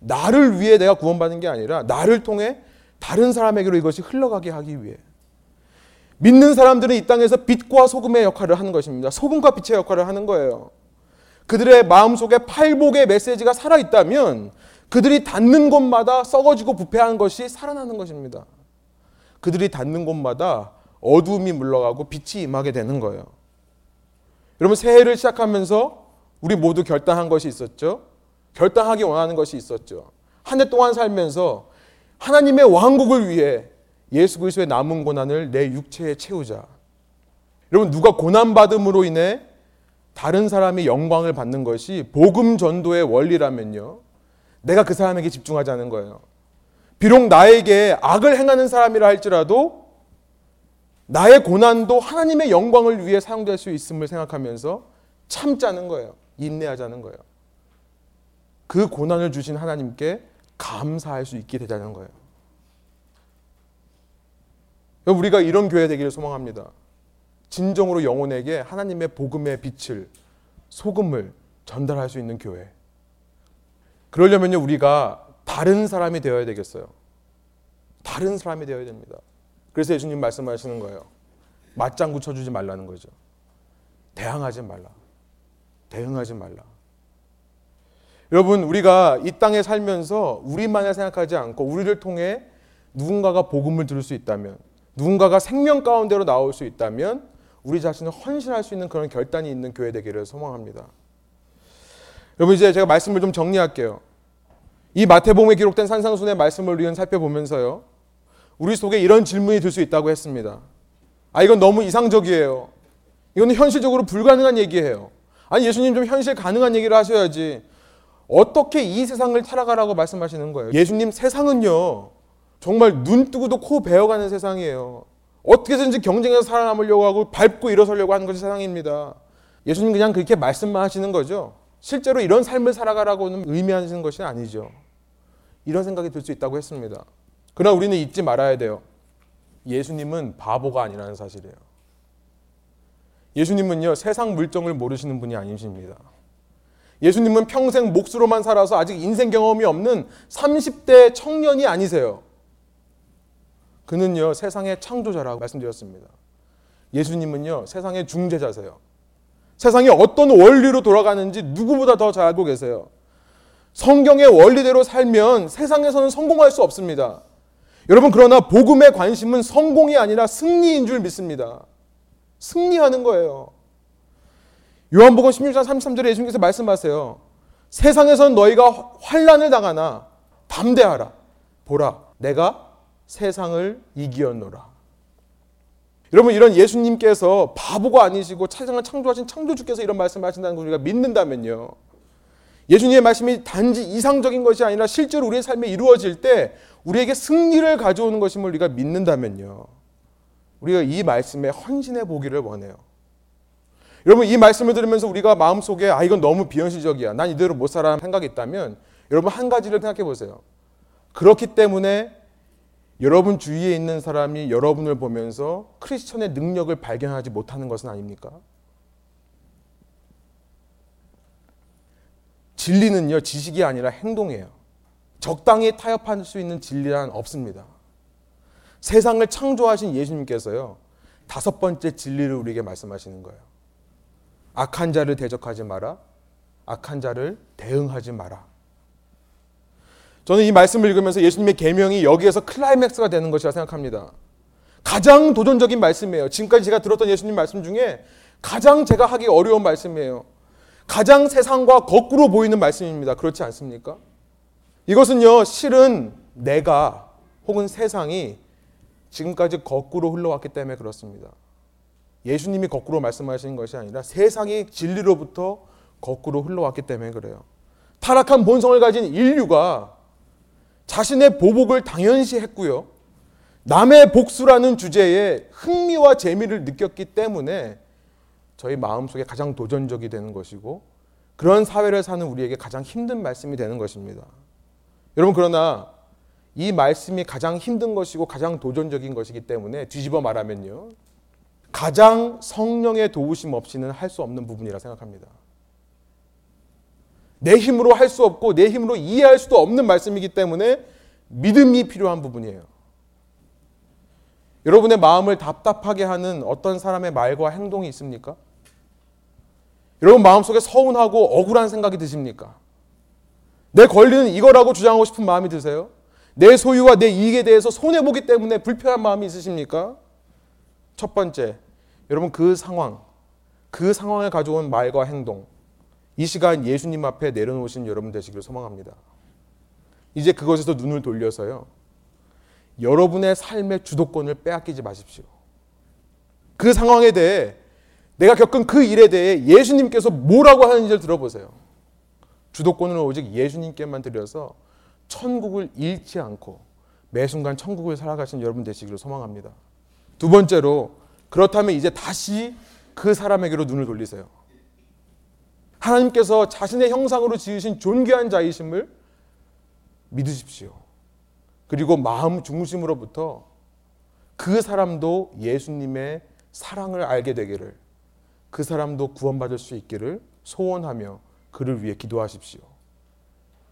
나를 위해 내가 구원받는 게 아니라 나를 통해 다른 사람에게로 이것이 흘러가게 하기 위해. 믿는 사람들은 이 땅에서 빛과 소금의 역할을 하는 것입니다. 소금과 빛의 역할을 하는 거예요. 그들의 마음속에 팔복의 메시지가 살아있다면 그들이 닿는 곳마다 썩어지고 부패하는 것이 살아나는 것입니다. 그들이 닿는 곳마다 어두움이 물러가고 빛이 임하게 되는 거예요. 여러분 새해를 시작하면서 우리 모두 결단한 것이 있었죠. 결단하기 원하는 것이 있었죠. 한 해 동안 살면서 하나님의 왕국을 위해 예수 그리스도의 남은 고난을 내 육체에 채우자. 여러분 누가 고난 받음으로 인해 다른 사람이 영광을 받는 것이 복음 전도의 원리라면요. 내가 그 사람에게 집중하자는 거예요. 비록 나에게 악을 행하는 사람이라 할지라도 나의 고난도 하나님의 영광을 위해 사용될 수 있음을 생각하면서 참자는 거예요. 인내하자는 거예요. 그 고난을 주신 하나님께 감사할 수 있게 되자는 거예요. 우리가 이런 교회 되기를 소망합니다. 진정으로 영혼에게 하나님의 복음의 빛을 소금을 전달할 수 있는 교회. 그러려면요 우리가 다른 사람이 되어야 되겠어요. 다른 사람이 되어야 됩니다. 그래서 예수님 말씀하시는 거예요. 맞장구 쳐주지 말라는 거죠. 대항하지 말라. 대응하지 말라. 여러분 우리가 이 땅에 살면서 우리만을 생각하지 않고 우리를 통해 누군가가 복음을 들을 수 있다면, 누군가가 생명 가운데로 나올 수 있다면 우리 자신을 헌신할 수 있는 그런 결단이 있는 교회 되기를 소망합니다. 여러분 이제 제가 말씀을 좀 정리할게요. 이 마태복음에 기록된 산상순의 말씀을 우리는 살펴보면서요. 우리 속에 이런 질문이 들 수 있다고 했습니다. 아 이건 너무 이상적이에요. 이거는 현실적으로 불가능한 얘기예요. 아니 예수님 좀 현실 가능한 얘기를 하셔야지. 어떻게 이 세상을 살아가라고 말씀하시는 거예요? 예수님 세상은요. 정말 눈 뜨고도 코 베어가는 세상이에요. 어떻게든지 경쟁에서 살아남으려고 하고 밟고 일어서려고 하는 것이 세상입니다. 예수님 그냥 그렇게 말씀만 하시는 거죠. 실제로 이런 삶을 살아가라고는 의미하시는 것이 아니죠. 이런 생각이 들 수 있다고 했습니다. 그러나 우리는 잊지 말아야 돼요. 예수님은 바보가 아니라는 사실이에요. 예수님은요, 세상 물정을 모르시는 분이 아니십니다. 예수님은 평생 몫으로만 살아서 아직 인생 경험이 없는 30대 청년이 아니세요. 그는요, 세상의 창조자라고 말씀드렸습니다. 예수님은요, 세상의 중재자세요. 세상이 어떤 원리로 돌아가는지 누구보다 더 잘 알고 계세요. 성경의 원리대로 살면 세상에서는 성공할 수 없습니다. 여러분, 그러나 복음의 관심은 성공이 아니라 승리인 줄 믿습니다. 승리하는 거예요. 요한복음 16장 33절에 예수님께서 말씀하세요. 세상에선 너희가 환란을 당하나 담대하라. 보라, 내가 세상을 이기었노라. 여러분 이런 예수님께서 바보가 아니시고 세상을 창조하신 창조주께서 이런 말씀을 하신다는 걸 우리가 믿는다면요. 예수님의 말씀이 단지 이상적인 것이 아니라 실제로 우리의 삶에 이루어질 때 우리에게 승리를 가져오는 것임을 우리가 믿는다면요. 우리가 이 말씀에 헌신해 보기를 원해요. 여러분 이 말씀을 들으면서 우리가 마음속에 아 이건 너무 비현실적이야. 난 이대로 못 살아 생각이 있다면 여러분 한 가지를 생각해 보세요. 그렇기 때문에 여러분 주위에 있는 사람이 여러분을 보면서 크리스천의 능력을 발견하지 못하는 것은 아닙니까? 진리는요, 지식이 아니라 행동이에요. 적당히 타협할 수 있는 진리란 없습니다. 세상을 창조하신 예수님께서요, 다섯 번째 진리를 우리에게 말씀하시는 거예요. 악한 자를 대적하지 마라. 악한 자를 대응하지 마라. 저는 이 말씀을 읽으면서 예수님의 계명이 여기에서 클라이맥스가 되는 것이라 생각합니다. 가장 도전적인 말씀이에요. 지금까지 제가 들었던 예수님 말씀 중에 가장 제가 하기 어려운 말씀이에요. 가장 세상과 거꾸로 보이는 말씀입니다. 그렇지 않습니까? 이것은요, 실은 내가 혹은 세상이 지금까지 거꾸로 흘러왔기 때문에 그렇습니다. 예수님이 거꾸로 말씀하시는 것이 아니라 세상이 진리로부터 거꾸로 흘러왔기 때문에 그래요. 타락한 본성을 가진 인류가 자신의 보복을 당연시 했고요. 남의 복수라는 주제에 흥미와 재미를 느꼈기 때문에 저희 마음속에 가장 도전적이 되는 것이고 그런 사회를 사는 우리에게 가장 힘든 말씀이 되는 것입니다. 여러분 그러나 이 말씀이 가장 힘든 것이고 가장 도전적인 것이기 때문에 뒤집어 말하면요. 가장 성령의 도우심 없이는 할 수 없는 부분이라 생각합니다. 내 힘으로 할 수 없고 내 힘으로 이해할 수도 없는 말씀이기 때문에 믿음이 필요한 부분이에요. 여러분의 마음을 답답하게 하는 어떤 사람의 말과 행동이 있습니까? 여러분 마음속에 서운하고 억울한 생각이 드십니까? 내 권리는 이거라고 주장하고 싶은 마음이 드세요? 내 소유와 내 이익에 대해서 손해보기 때문에 불편한 마음이 있으십니까? 첫 번째, 여러분 그 상황, 그 상황에 가져온 말과 행동, 이 시간 예수님 앞에 내려놓으신 여러분 되시기를 소망합니다. 이제 그것에서 눈을 돌려서요. 여러분의 삶의 주도권을 빼앗기지 마십시오. 그 상황에 대해 내가 겪은 그 일에 대해 예수님께서 뭐라고 하는지를 들어보세요. 주도권을 오직 예수님께만 드려서 천국을 잃지 않고 매 순간 천국을 살아가신 여러분 되시기를 소망합니다. 두 번째로 그렇다면 이제 다시 그 사람에게로 눈을 돌리세요. 하나님께서 자신의 형상으로 지으신 존귀한 자이심을 믿으십시오. 그리고 마음 중심으로부터 그 사람도 예수님의 사랑을 알게 되기를 그 사람도 구원받을 수 있기를 소원하며 그를 위해 기도하십시오.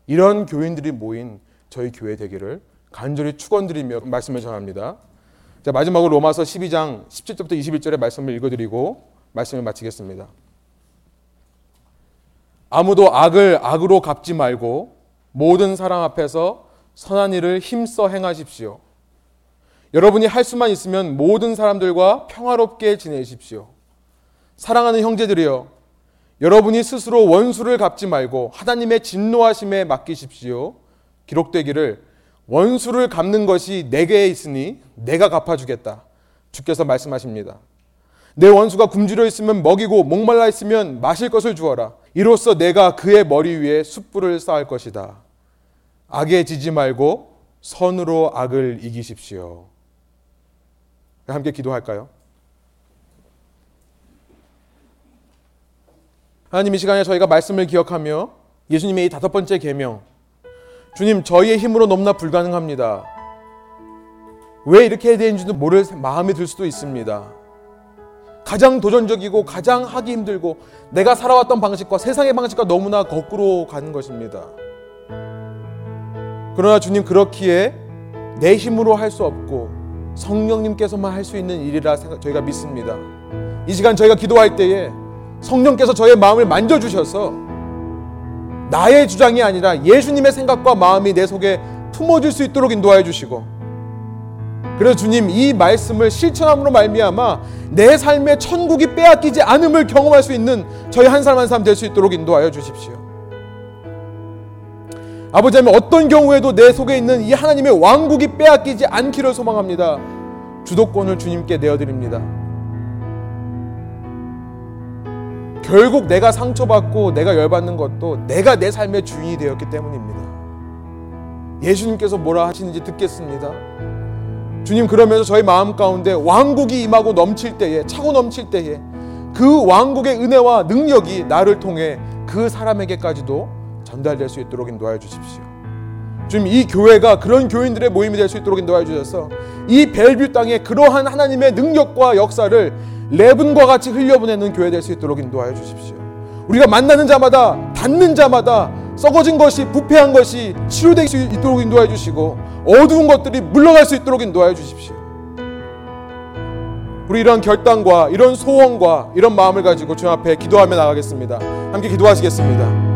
이런 교인들이 모인 저희 교회 되기를 간절히 축원드리며 말씀을 전합니다. 자, 마지막으로 로마서 12장 17절부터 21절의 말씀을 읽어드리고 말씀을 마치겠습니다. 아무도 악을 악으로 갚지 말고 모든 사람 앞에서 선한 일을 힘써 행하십시오. 여러분이 할 수만 있으면 모든 사람들과 평화롭게 지내십시오. 사랑하는 형제들이여, 여러분이 스스로 원수를 갚지 말고 하나님의 진노하심에 맡기십시오. 기록되기를 원수를 갚는 것이 내게 있으니 내가 갚아주겠다. 주께서 말씀하십니다. 내 원수가 굶주려 있으면 먹이고 목말라 있으면 마실 것을 주어라. 이로써 내가 그의 머리 위에 숯불을 쌓을 것이다. 악에 지지 말고 선으로 악을 이기십시오. 함께 기도할까요? 하나님 이 시간에 저희가 말씀을 기억하며 예수님의 이 다섯 번째 계명 주님 저희의 힘으로 너무나 불가능합니다. 왜 이렇게 되는지도 모를 마음이 들 수도 있습니다. 가장 도전적이고 가장 하기 힘들고 내가 살아왔던 방식과 세상의 방식과 너무나 거꾸로 가는 것입니다. 그러나 주님 그렇기에 내 힘으로 할 수 없고 성령님께서만 할 수 있는 일이라 저희가 믿습니다. 이 시간 저희가 기도할 때에 성령께서 저의 마음을 만져주셔서 나의 주장이 아니라 예수님의 생각과 마음이 내 속에 품어질 수 있도록 인도하여 주시고 그래서 주님 이 말씀을 실천함으로 말미암아 내 삶의 천국이 빼앗기지 않음을 경험할 수 있는 저희 한 사람 한 사람 될 수 있도록 인도하여 주십시오. 아버지 하면 어떤 경우에도 내 속에 있는 이 하나님의 왕국이 빼앗기지 않기를 소망합니다. 주도권을 주님께 내어드립니다. 결국 내가 상처받고 내가 열받는 것도 내가 내 삶의 주인이 되었기 때문입니다. 예수님께서 뭐라 하시는지 듣겠습니다. 주님 그러면서 저희 마음 가운데 왕국이 임하고 넘칠 때에 차고 넘칠 때에 그 왕국의 은혜와 능력이 나를 통해 그 사람에게까지도 전달될 수 있도록 인도하여 주십시오. 주님 이 교회가 그런 교인들의 모임이 될 수 있도록 인도하여 주셔서 이 벨뷰 땅에 그러한 하나님의 능력과 역사를 레븐과 같이 흘려보내는 교회 될 수 있도록 인도하여 주십시오. 우리가 만나는 자마다 닿는 자마다 썩어진 것이 부패한 것이 치료될 수 있도록 인도하여 주시고 어두운 것들이 물러갈 수 있도록 인도하여 주십시오. 우리 이런 결단과 이런 소원과 이런 마음을 가지고 주 앞에 기도하며 나가겠습니다. 함께 기도하시겠습니다.